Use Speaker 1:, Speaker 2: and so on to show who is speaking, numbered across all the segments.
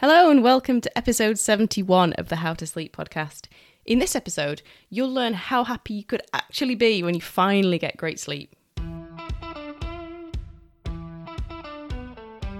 Speaker 1: Hello, and welcome to episode 71 of the How to Sleep podcast. In this episode, you'll learn how happy you could actually be when you finally get great sleep.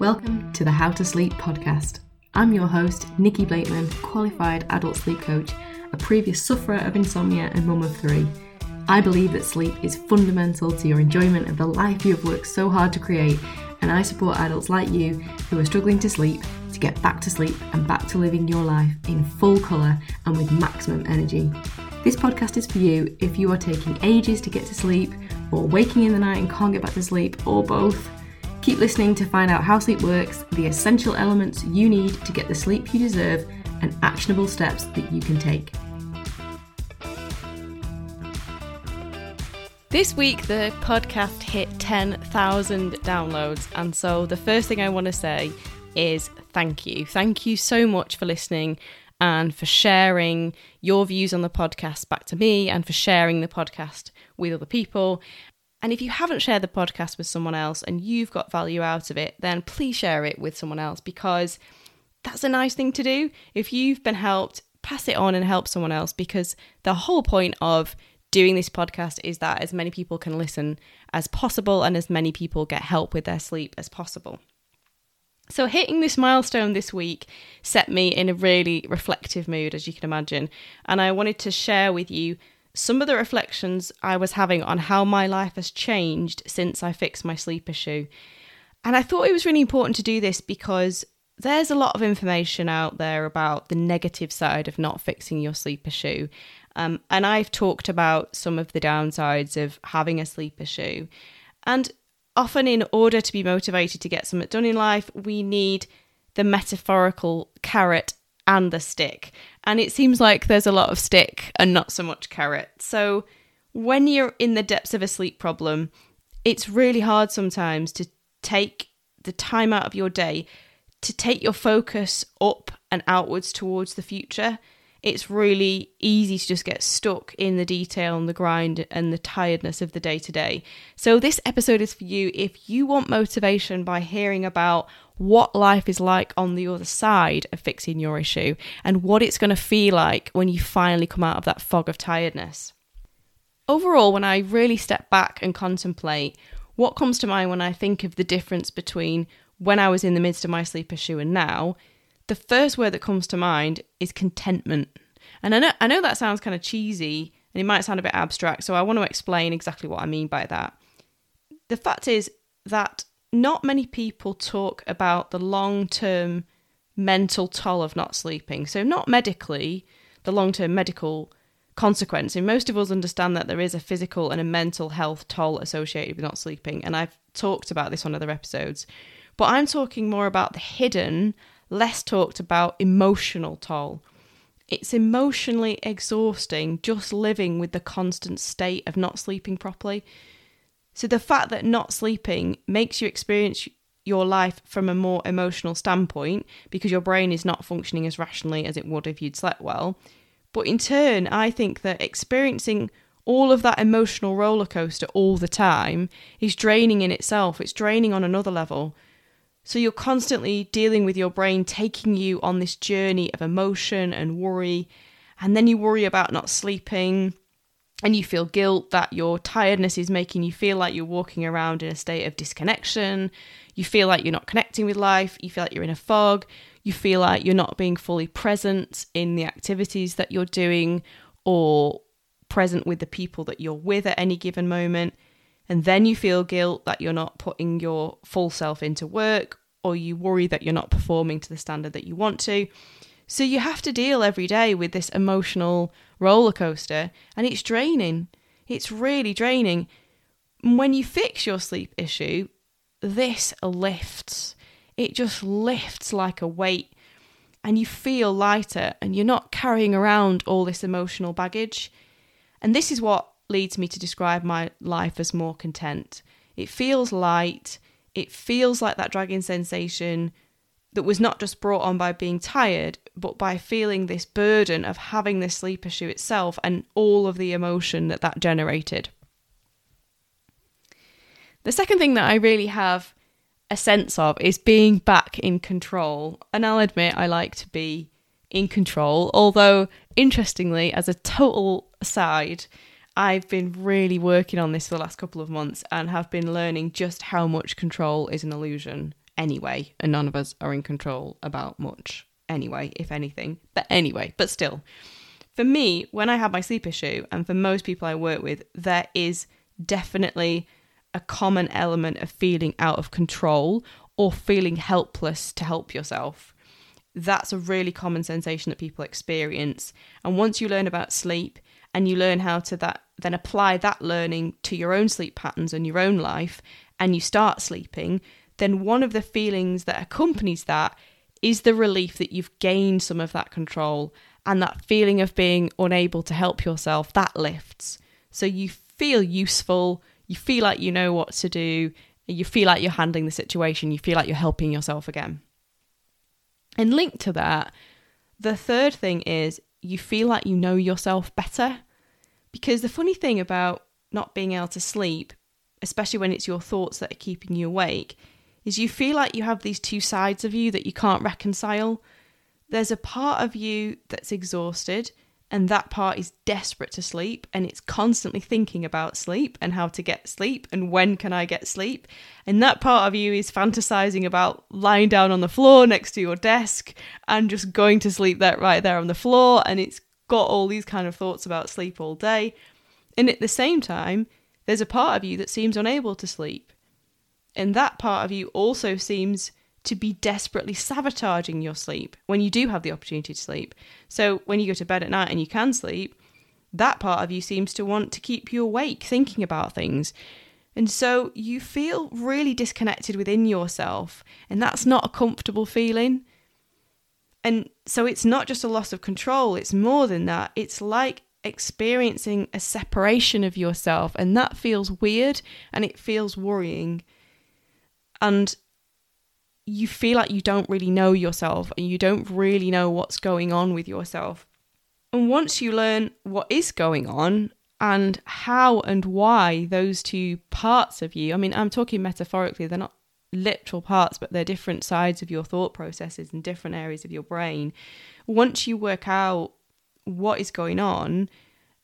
Speaker 2: Welcome to the How to Sleep podcast. I'm your host, Nikki Blakeman, qualified adult sleep coach, a previous sufferer of insomnia and mum of three. I believe that sleep is fundamental to your enjoyment of the life you have worked so hard to create, and I support adults like you who are struggling to sleep get back to sleep and back to living your life in full colour and with maximum energy. This podcast is for you if you are taking ages to get to sleep, or waking in the night and can't get back to sleep, or both. Keep listening to find out how sleep works, the essential elements you need to get the sleep you deserve, and actionable steps that you can take.
Speaker 1: This week, the podcast hit 10,000 downloads, and so the first thing I want to say is thank you. Thank you so much for listening and for sharing your views on the podcast back to me and for sharing the podcast with other people. And if you haven't shared the podcast with someone else and you've got value out of it, then please share it with someone else because that's a nice thing to do. If you've been helped, pass it on and help someone else because the whole point of doing this podcast is that as many people can listen as possible and as many people get help with their sleep as possible. So, hitting this milestone this week set me in a really reflective mood, as you can imagine. And I wanted to share with you some of the reflections I was having on how my life has changed since I fixed my sleep issue. And I thought it was really important to do this because there's a lot of information out there about the negative side of not fixing your sleep issue. Um, and I've talked about some of the downsides of having a sleep issue. And often, in order to be motivated to get something done in life, we need the metaphorical carrot and the stick. And it seems like there's a lot of stick and not so much carrot. So, when you're in the depths of a sleep problem, it's really hard sometimes to take the time out of your day to take your focus up and outwards towards the future it's really easy to just get stuck in the detail and the grind and the tiredness of the day to day. So, this episode is for you if you want motivation by hearing about what life is like on the other side of fixing your issue and what it's going to feel like when you finally come out of that fog of tiredness. Overall, when I really step back and contemplate, what comes to mind when I think of the difference between when I was in the midst of my sleep issue and now the first word that comes to mind is contentment. And I know I know that sounds kind of cheesy and it might sound a bit abstract, so I want to explain exactly what I mean by that. The fact is that not many people talk about the long-term mental toll of not sleeping. So not medically, the long-term medical consequence. And most of us understand that there is a physical and a mental health toll associated with not sleeping, and I've talked about this on other episodes. But I'm talking more about the hidden less talked about emotional toll. It's emotionally exhausting just living with the constant state of not sleeping properly. So, the fact that not sleeping makes you experience your life from a more emotional standpoint because your brain is not functioning as rationally as it would if you'd slept well. But in turn, I think that experiencing all of that emotional roller coaster all the time is draining in itself. It's draining on another level. So you're constantly dealing with your brain taking you on this journey of emotion and worry. And then you worry about not sleeping. And you feel guilt that your tiredness is making you feel like you're walking around in a state of disconnection. You feel like you're not connecting with life. You feel like you're in a fog. You feel like you're not being fully present in the activities that you're doing or present with the people that you're with at any given moment. And then you feel guilt that you're not putting your full self into work or you worry that you're not performing to the standard that you want to. So you have to deal every day with this emotional roller coaster and it's draining. It's really draining. When you fix your sleep issue, this lifts. It just lifts like a weight and you feel lighter and you're not carrying around all this emotional baggage. And this is what leads me to describe my life as more content. It feels light, it feels like that dragging sensation that was not just brought on by being tired, but by feeling this burden of having this sleep issue itself and all of the emotion that that generated. The second thing that I really have a sense of is being back in control. And I'll admit I like to be in control, although interestingly, as a total aside, I've been really working on this for the last couple of months and have been learning just how much control is an illusion anyway, and none of us are in control about much anyway, if anything. But anyway, but still. For me, when I have my sleep issue, and for most people I work with, there is definitely a common element of feeling out of control or feeling helpless to help yourself. That's a really common sensation that people experience. And once you learn about sleep and you learn how to that then apply that learning to your own sleep patterns and your own life and you start sleeping, then one of the feelings that accompanies that is the relief that you've gained some of that control and that feeling of being unable to help yourself that lifts. So you feel useful, you feel like you know what to do, you feel like you're handling the situation, you feel like you're helping yourself again. And linked to that, the third thing is you feel like you know yourself better. Because the funny thing about not being able to sleep, especially when it's your thoughts that are keeping you awake, is you feel like you have these two sides of you that you can't reconcile. There's a part of you that's exhausted and that part is desperate to sleep and it's constantly thinking about sleep and how to get sleep and when can I get sleep. And that part of you is fantasizing about lying down on the floor next to your desk and just going to sleep there right there on the floor and it's got all these kind of thoughts about sleep all day. And at the same time, there's a part of you that seems unable to sleep. And that part of you also seems to be desperately sabotaging your sleep when you do have the opportunity to sleep. So when you go to bed at night and you can sleep, that part of you seems to want to keep you awake thinking about things. And so you feel really disconnected within yourself, and that's not a comfortable feeling. And so it's not just a loss of control, it's more than that. It's like experiencing a separation of yourself, and that feels weird and it feels worrying. And you feel like you don't really know yourself and you don't really know what's going on with yourself. And once you learn what is going on and how and why those two parts of you, I mean, I'm talking metaphorically, they're not literal parts, but they're different sides of your thought processes and different areas of your brain. Once you work out what is going on,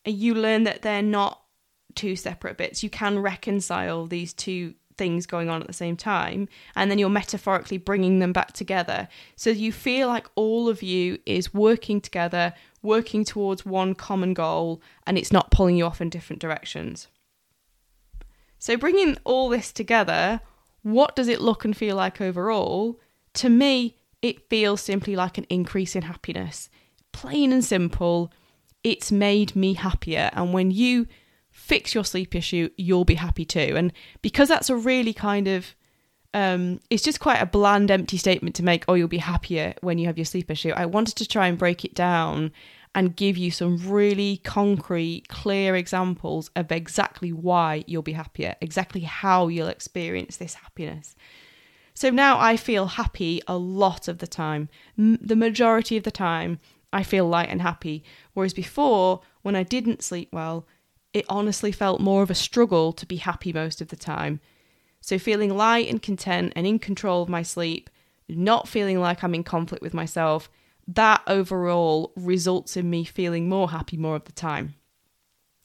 Speaker 1: you learn that they're not two separate bits. You can reconcile these two things going on at the same time and then you're metaphorically bringing them back together. So you feel like all of you is working together working towards one common goal and it's not pulling you off in different directions. So bringing all this together what does it look and feel like overall? To me it feels simply like an increase in happiness. Plain and simple it's made me happier. And when you fix your sleep issue, you'll be happy too. And because that's a really kind of um, it's just quite a bland, empty statement to make, oh, you'll be happier when you have your sleep issue. I wanted to try and break it down and give you some really concrete, clear examples of exactly why you'll be happier, exactly how you'll experience this happiness. So now I feel happy a lot of the time. M- the majority of the time, I feel light and happy. Whereas before, when I didn't sleep well, it honestly felt more of a struggle to be happy most of the time. So, feeling light and content and in control of my sleep, not feeling like I'm in conflict with myself, that overall results in me feeling more happy more of the time.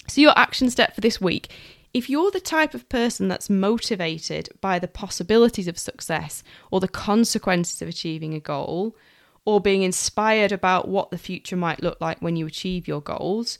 Speaker 1: So, your action step for this week if you're the type of person that's motivated by the possibilities of success or the consequences of achieving a goal, or being inspired about what the future might look like when you achieve your goals,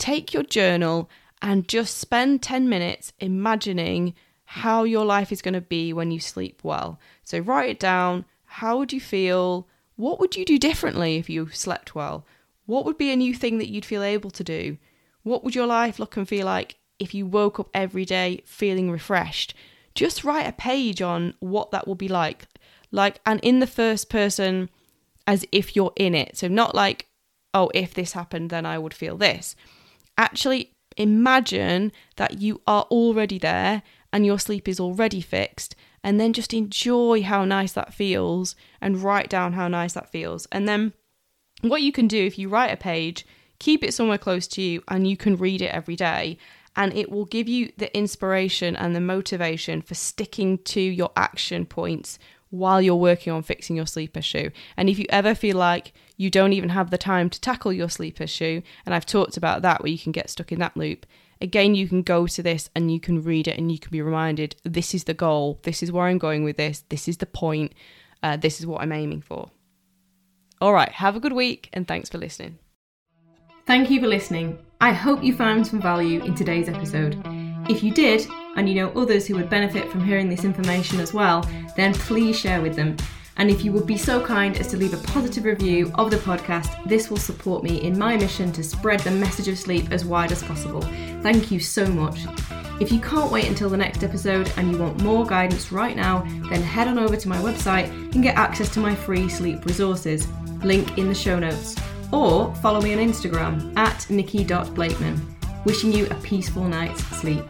Speaker 1: take your journal and just spend 10 minutes imagining how your life is going to be when you sleep well. So write it down. How would you feel? What would you do differently if you slept well? What would be a new thing that you'd feel able to do? What would your life look and feel like if you woke up every day feeling refreshed? Just write a page on what that will be like. Like, and in the first person, as if you're in it. So, not like, oh, if this happened, then I would feel this actually imagine that you are already there and your sleep is already fixed and then just enjoy how nice that feels and write down how nice that feels. And then what you can do if you write a page keep it somewhere close to you and you can read it every day. And it will give you the inspiration and the motivation for sticking to your action points while you're working on fixing your sleep issue. And if you ever feel like you don't even have the time to tackle your sleep issue, and I've talked about that where you can get stuck in that loop, again, you can go to this and you can read it and you can be reminded this is the goal, this is where I'm going with this, this is the point, uh, this is what I'm aiming for. All right, have a good week and thanks for listening.
Speaker 2: Thank you for listening. I hope you found some value in today's episode. If you did, and you know others who would benefit from hearing this information as well, then please share with them. And if you would be so kind as to leave a positive review of the podcast, this will support me in my mission to spread the message of sleep as wide as possible. Thank you so much. If you can't wait until the next episode and you want more guidance right now, then head on over to my website and get access to my free sleep resources. Link in the show notes. Or follow me on Instagram at nikki.blakeman. Wishing you a peaceful night's sleep.